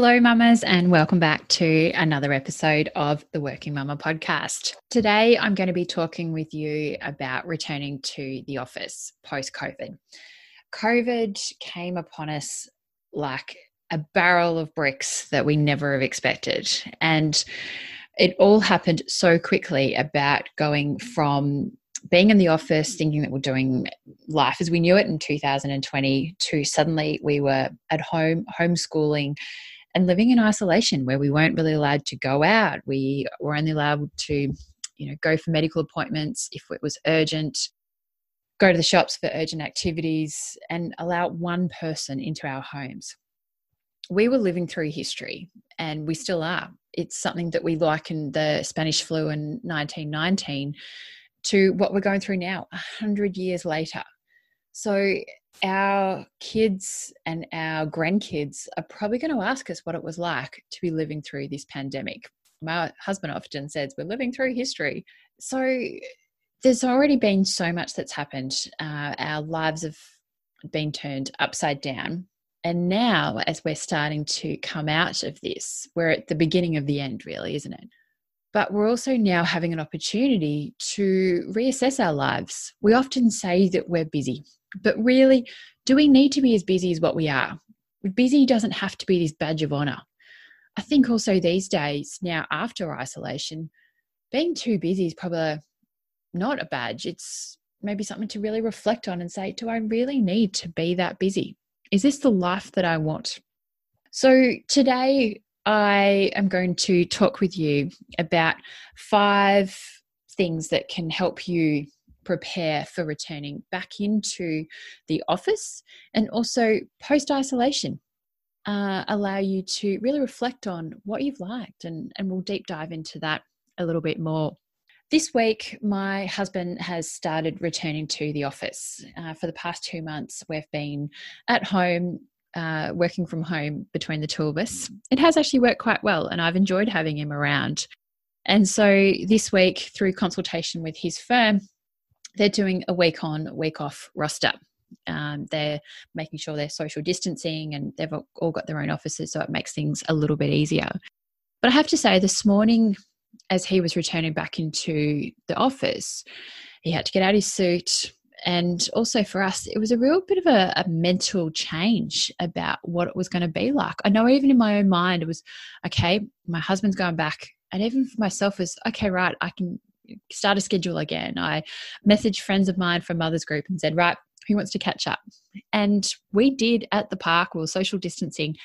Hello, mamas, and welcome back to another episode of the Working Mumma podcast. Today, I'm going to be talking with you about returning to the office post COVID. COVID came upon us like a barrel of bricks that we never have expected. And it all happened so quickly about going from being in the office, thinking that we're doing life as we knew it in 2020, to suddenly we were at home, homeschooling, and living in isolation where we weren't really allowed to go out. We were only allowed to, you know, go for medical appointments if it was urgent, go to the shops for urgent activities, and allow one person into our homes. We were living through history, and we still are. It's something that we liken the Spanish flu in 1919 to what we're going through now, 100 years later. So, our kids and our grandkids are probably going to ask us what it was like to be living through this pandemic. My husband often says, We're living through history. So, there's already been so much that's happened. Uh, our lives have been turned upside down. And now, as we're starting to come out of this, we're at the beginning of the end, really, isn't it? but we're also now having an opportunity to reassess our lives. We often say that we're busy, but really, do we need to be as busy as what we are? Busy doesn't have to be this badge of honor. I think also these days, now after isolation, being too busy is probably not a badge. It's maybe something to really reflect on and say, do I really need to be that busy? Is this the life that I want? So, today I am going to talk with you about five things that can help you prepare for returning back into the office and also post isolation. Uh, allow you to really reflect on what you've liked, and, and we'll deep dive into that a little bit more. This week, my husband has started returning to the office. Uh, for the past two months, we've been at home uh, working from home between the two of us, it has actually worked quite well, and I've enjoyed having him around. And so this week, through consultation with his firm, they're doing a week on, week off roster. Um, they're making sure they're social distancing and they've all got their own offices, so it makes things a little bit easier. But I have to say, this morning, as he was returning back into the office, he had to get out his suit, and also for us, it was a real bit of a, a mental change about what it was going to be like. I know even in my own mind, it was okay, my husband's going back. And even for myself, was okay, right, I can start a schedule again. I messaged friends of mine from Mother's Group and said, right, who wants to catch up? And we did at the park, we were social distancing,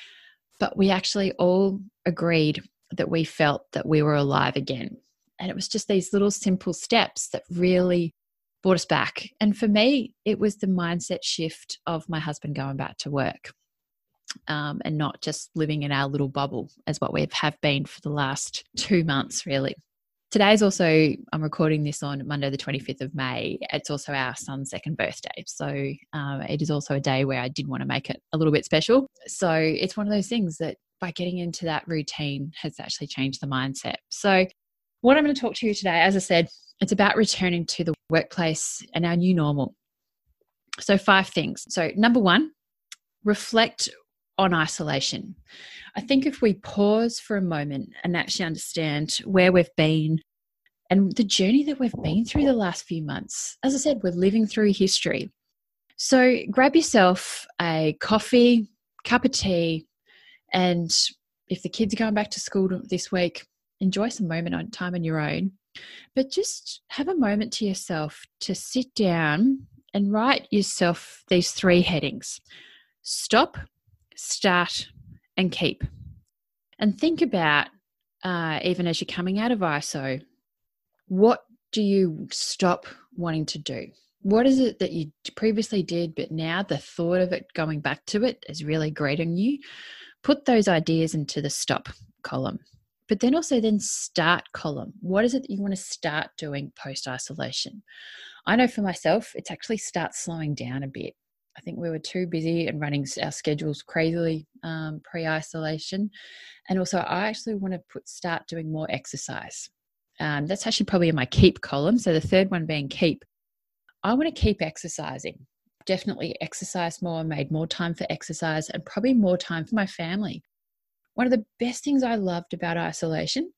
but we actually all agreed that we felt that we were alive again. And it was just these little simple steps that really brought us back. And for me, it was the mindset shift of my husband going back to work um, and not just living in our little bubble as what we have been for the last two months, really. Today is also, I'm recording this on Monday, the 25th of May. It's also our son's second birthday. So um, it is also a day where I did want to make it a little bit special. So it's one of those things that by getting into that routine has actually changed the mindset. So, what I'm going to talk to you today, as I said, it's about returning to the workplace and our new normal. So, five things. So, number one, reflect on isolation. I think if we pause for a moment and actually understand where we've been and the journey that we've been through the last few months, as I said, we're living through history. So, grab yourself a coffee, cup of tea, and if the kids are going back to school this week, enjoy some moment on time on your own but just have a moment to yourself to sit down and write yourself these three headings stop, start, and keep. And think about, uh, even as you're coming out of ISO, what do you stop wanting to do? What is it that you previously did, but now the thought of it going back to it is really grating you? Put those ideas into the stop column but then also then start column what is it that you want to start doing post isolation i know for myself it's actually start slowing down a bit i think we were too busy and running our schedules crazily um, pre-isolation. And also i actually want to put start doing more exercise. Um, that's actually probably in my keep column. So the third one being keep i want to keep exercising. Definitely exercise more made more time for exercise and probably more time for my family. One of the best things I loved about isolation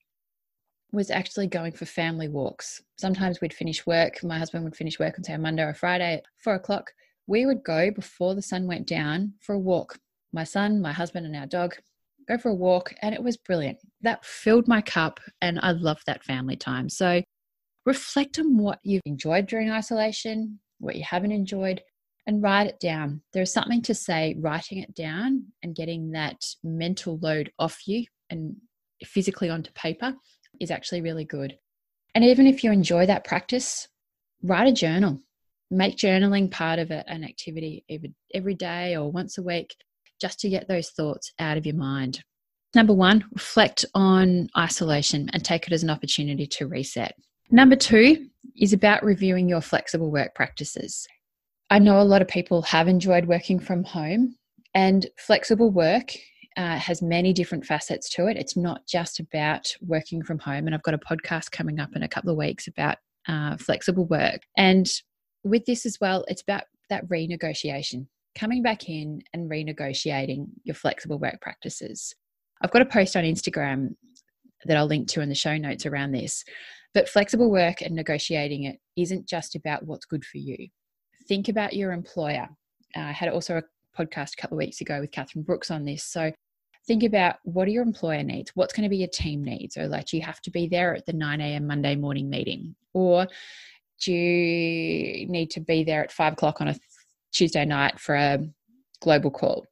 was actually going for family walks. Sometimes we'd finish work, my husband would finish work on say a Monday or Friday at four o'clock. We would go before the sun went down for a walk. My son, my husband, and our dog go for a walk, and it was brilliant. That filled my cup, and I loved that family time. So reflect on what you've enjoyed during isolation, what you haven't enjoyed, and write it down. There's something to say writing it down and getting that mental load off you and physically onto paper is actually really good. And even if you enjoy that practice, write a journal. Make journaling part of an activity every, every day or once a week just to get those thoughts out of your mind. Number one, reflect on isolation and take it as an opportunity to reset. Number two is about reviewing your flexible work practices. I know a lot of people have enjoyed working from home, and flexible work uh, has many different facets to it. It's not just about working from home. And I've got a podcast coming up in a couple of weeks about uh, flexible work. And with this as well, it's about that renegotiation, coming back in and renegotiating your flexible work practices. I've got a post on Instagram that I'll link to in the show notes around this. But flexible work and negotiating it isn't just about what's good for you. Think about your employer. Uh, I had also a podcast a couple of weeks ago with Catherine Brooks on this. So think about what are your employer needs? What's going to be your team needs? Or like, you have to be there at the 9 a.m. Monday morning meeting? Or do you need to be there at five o'clock on a Tuesday night for a global call?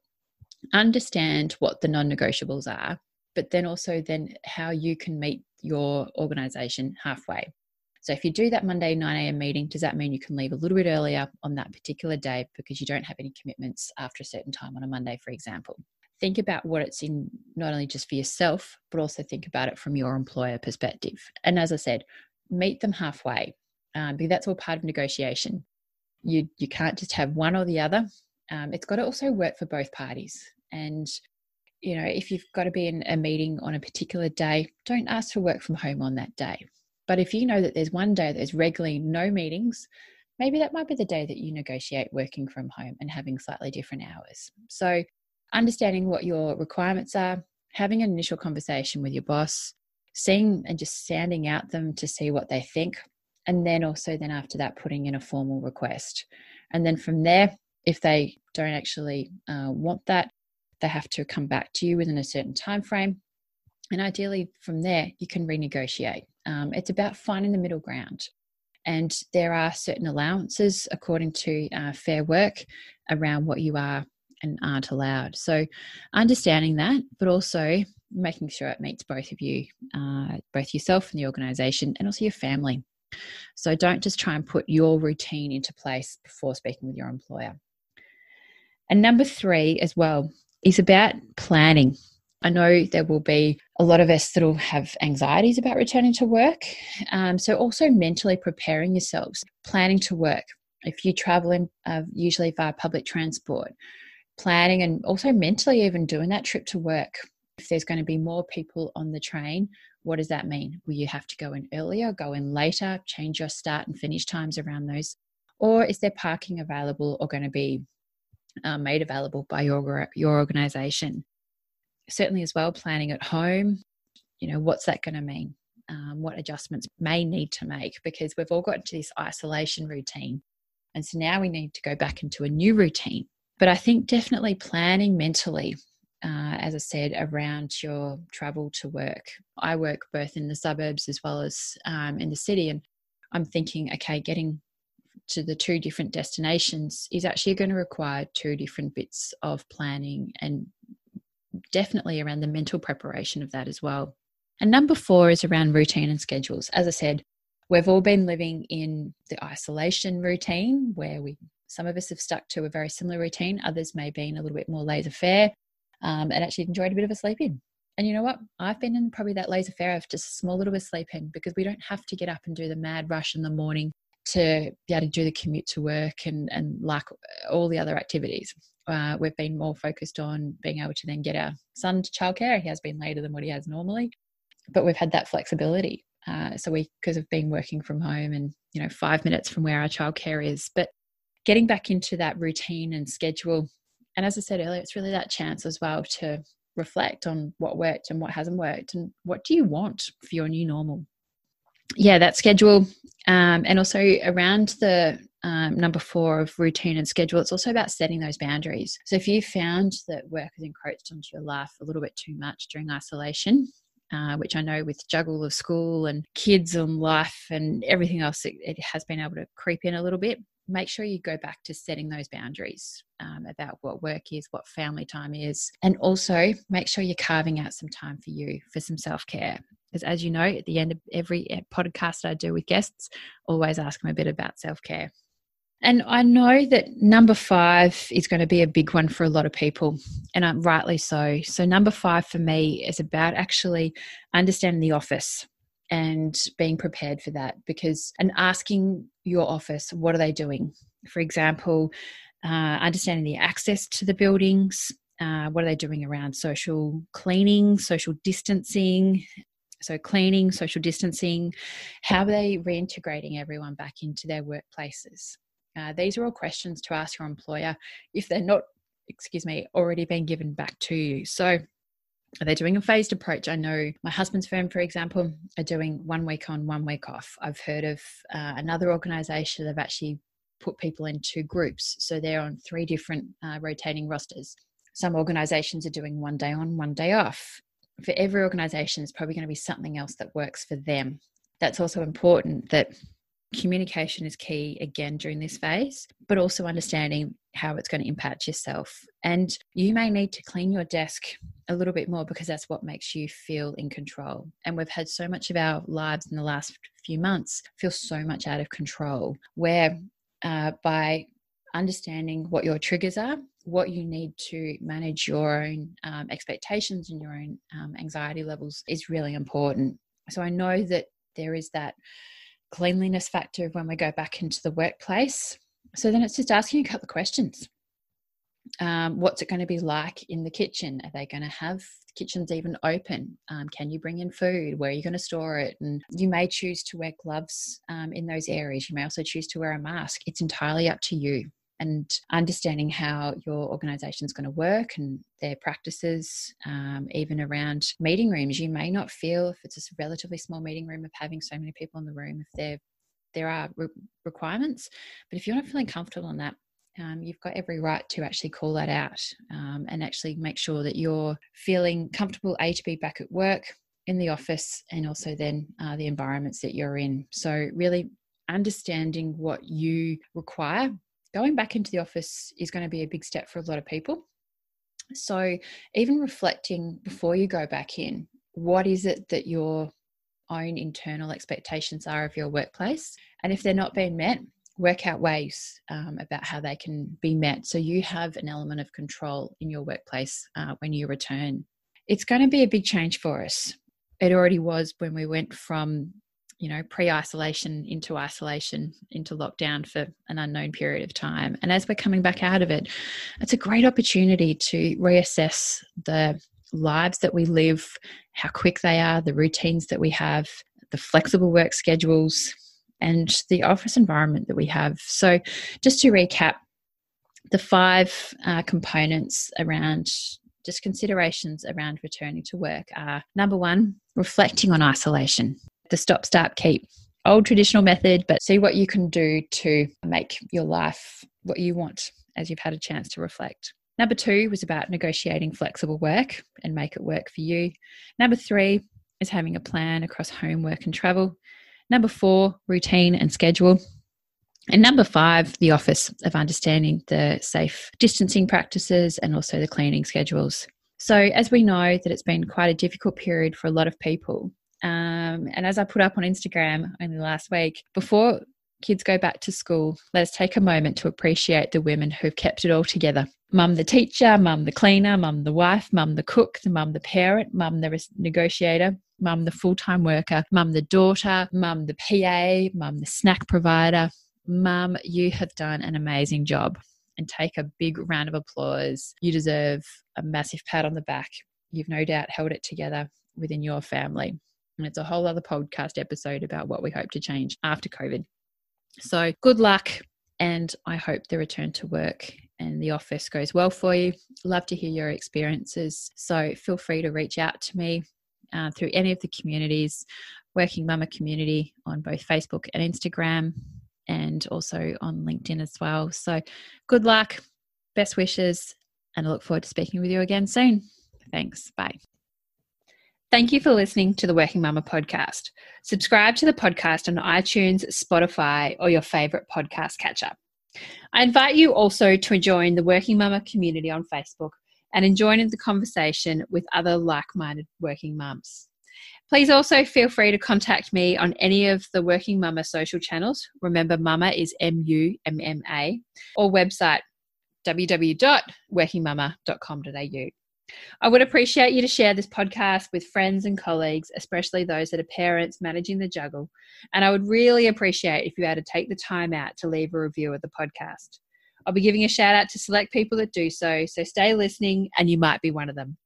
Understand what the non negotiables are, but then also then how you can meet your organization halfway. So if you do that Monday 9 a.m. meeting, does that mean you can leave a little bit earlier on that particular day because you don't have any commitments after a certain time on a Monday, for example? Think about what it's in not only just for yourself, but also think about it from your employer perspective. And as I said, meet them halfway um, because that's all part of negotiation. You you can't just have one or the other. Um, it's got to also work for both parties. And you know, if you've got to be in a meeting on a particular day, don't ask for work from home on that day. But if you know that there's one day there's regularly no meetings, maybe that might be the day that you negotiate working from home and having slightly different hours. So, understanding what your requirements are, having an initial conversation with your boss, seeing and just sounding out them to see what they think, and then also then after that putting in a formal request. And then from there, if they don't actually uh, want that, they have to come back to you within a certain time frame. And ideally, from there, you can renegotiate. Um, it's about finding the middle ground. And there are certain allowances according to uh, Fair Work around what you are and aren't allowed. So, understanding that, but also making sure it meets both of you, uh, both yourself and the organization, and also your family. So, don't just try and put your routine into place before speaking with your employer. And number three, as well, is about planning. I know there will be a lot of us that will have anxieties about returning to work. Um, so, also mentally preparing yourselves, planning to work. If you travel in, uh, usually via public transport, planning and also mentally even doing that trip to work. If there's going to be more people on the train, what does that mean? Will you have to go in earlier, go in later, change your start and finish times around those? Or is there parking available or going to be uh, made available by your, your organization? certainly as well planning at home you know what's that going to mean um, what adjustments may need to make because we've all got into this isolation routine and so now we need to go back into a new routine but i think definitely planning mentally uh, as i said around your travel to work i work both in the suburbs as well as um, in the city and i'm thinking okay getting to the two different destinations is actually going to require two different bits of planning and definitely around the mental preparation of that as well. And number four is around routine and schedules. As I said, we've all been living in the isolation routine where we some of us have stuck to a very similar routine, others may be in a little bit more laissez faire um, and actually enjoyed a bit of a sleep in. And you know what? I've been in probably that laissez faire of just a small little bit of sleep in because we don't have to get up and do the mad rush in the morning to be able to do the commute to work and, and like all the other activities uh, we've been more focused on being able to then get our son to childcare. He has been later than what he has normally, but we've had that flexibility. Uh, so we, because of being working from home and you know five minutes from where our childcare is, but getting back into that routine and schedule. And as I said earlier, it's really that chance as well to reflect on what worked and what hasn't worked and what do you want for your new normal? Yeah that schedule um, and also around the um, number four of routine and schedule it's also about setting those boundaries. So if you found that work has encroached onto your life a little bit too much during isolation uh, which I know with juggle of school and kids and life and everything else, it, it, has been able to creep in a little bit make sure you go back to setting those boundaries um, about what work is, what family time is, and also make sure you're carving out some time for you for some self care. Because as you know, at the end of every eh, podcast I do with guests, always ask them a bit about self care. And I know that number five is going to be a big one for a lot of people, and rightly so. So, number five for me is about actually understanding the office and being prepared for that because and asking your office what are they doing? For example uh, understanding the access to the buildings uh, what are they doing around social cleaning social distancing so cleaning social distancing how are they reintegrating everyone back into their workplaces? Uh, these are all questions to ask your employer if they're not excuse me already been given back to you. So are they doing a phased approach? I know my husband's firm, for example, are doing one week on, one week off. I've heard of uh, another organisation that have actually put people into groups, so they're on three different uh, rotating rosters. Some organisations are doing one day on, one day off. For every organisation, there's probably going to be something else that works for them. That's also important that communication is key again during this phase, but also understanding how it's going to impact yourself. And you may need to clean your desk a little bit more because that's what makes you feel in control. And we've had so much of our lives in the last few months feel so much out of control, where uh, by understanding what your triggers are, what you need to manage your own um, expectations and your own um, anxiety levels is really important. So I know that there is that cleanliness factor when we go back into the workplace. So then it's just asking a couple of questions. Um, what's it going to be like in the kitchen? Are they going to have kitchens even open? Um, can you bring in food? Where are you going to store it? And you may choose to wear gloves um, in those areas. You may also choose to wear a mask. It's entirely up to you and understanding how your organization is going to work and their practices, um, even around meeting rooms. You may not feel, if it's a relatively small meeting room, of having so many people in the room, if there there are re- requirements. But if you're not feeling comfortable on that, um, you've got every right to actually call that out um, and actually make sure that you're feeling comfortable, A, to be back at work, in the office, and also then uh, the environments that you're in. So, really understanding what you require going back into the office is going to be a big step for a lot of people. So, even reflecting before you go back in, what is it that your own internal expectations are of your workplace? And if they're not being met, work out ways um, about how they can be met so you have an element of control in your workplace uh, when you return. It's going to be a big change for us. It already was when we went from you know, pre isolation into isolation, into lockdown for an unknown period of time. And as we're coming back out of it, it's a great opportunity to reassess the lives that we live, how quick they are, the routines that we have, the flexible work schedules, and the office environment that we have. So, just to recap, the five uh, components around just considerations around returning to work are number one, reflecting on isolation the stop, start, keep. Old traditional method, but see what you can do to make your life what you want as you've had a chance to reflect. Number two was about negotiating flexible work and make it work for you. Number three is having a plan across home, work, and travel. Number four, routine and schedule. And number five, the office of understanding the safe distancing practices and also the cleaning schedules. So, as we know that it's been quite a difficult period for a lot of people, um, and as I put up on Instagram only last week, before kids go back to school, let's take a moment to appreciate the women who've kept it all together. Mum the teacher, mum the cleaner, mum the wife, mum the cook, the mum the parent, mum the negotiator, mum the full time worker, mum the daughter, mum the PA, mum the snack provider. Mum, you have done an amazing job and take a big round of applause. You deserve a massive pat on the back. You've no doubt held it together within your family. And it's a whole other podcast episode about what we hope to change after COVID. So good luck. And I hope the return to work and the office goes well for you. Love to hear your experiences. So feel free to reach out to me uh, through any of the communities, Working Mumma community on both Facebook and Instagram, and also on LinkedIn as well. So good luck, best wishes, and I look forward to speaking with you again soon. Thanks. Bye. Thank you for listening to the Working Mumma podcast. Subscribe to the podcast on iTunes, Spotify, or your favorite podcast catcher. I invite you also to join the Working Mumma community on Facebook and in the conversation with other like minded working mums. Please also feel free to contact me on any of the Working Mumma social channels. Remember, Mumma is M U M M A, or website www.workingmumma.com.au. I would appreciate you to share this podcast with friends and colleagues, especially those that are parents managing the juggle. And I would really appreciate if you had to take the time out to leave a review of the podcast. I'll be giving a shout out to select people that do so, so stay listening and you might be one of them.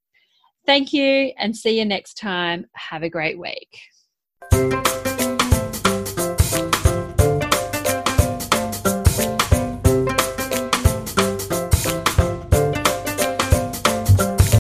Thank you and see you next time. Have a great week.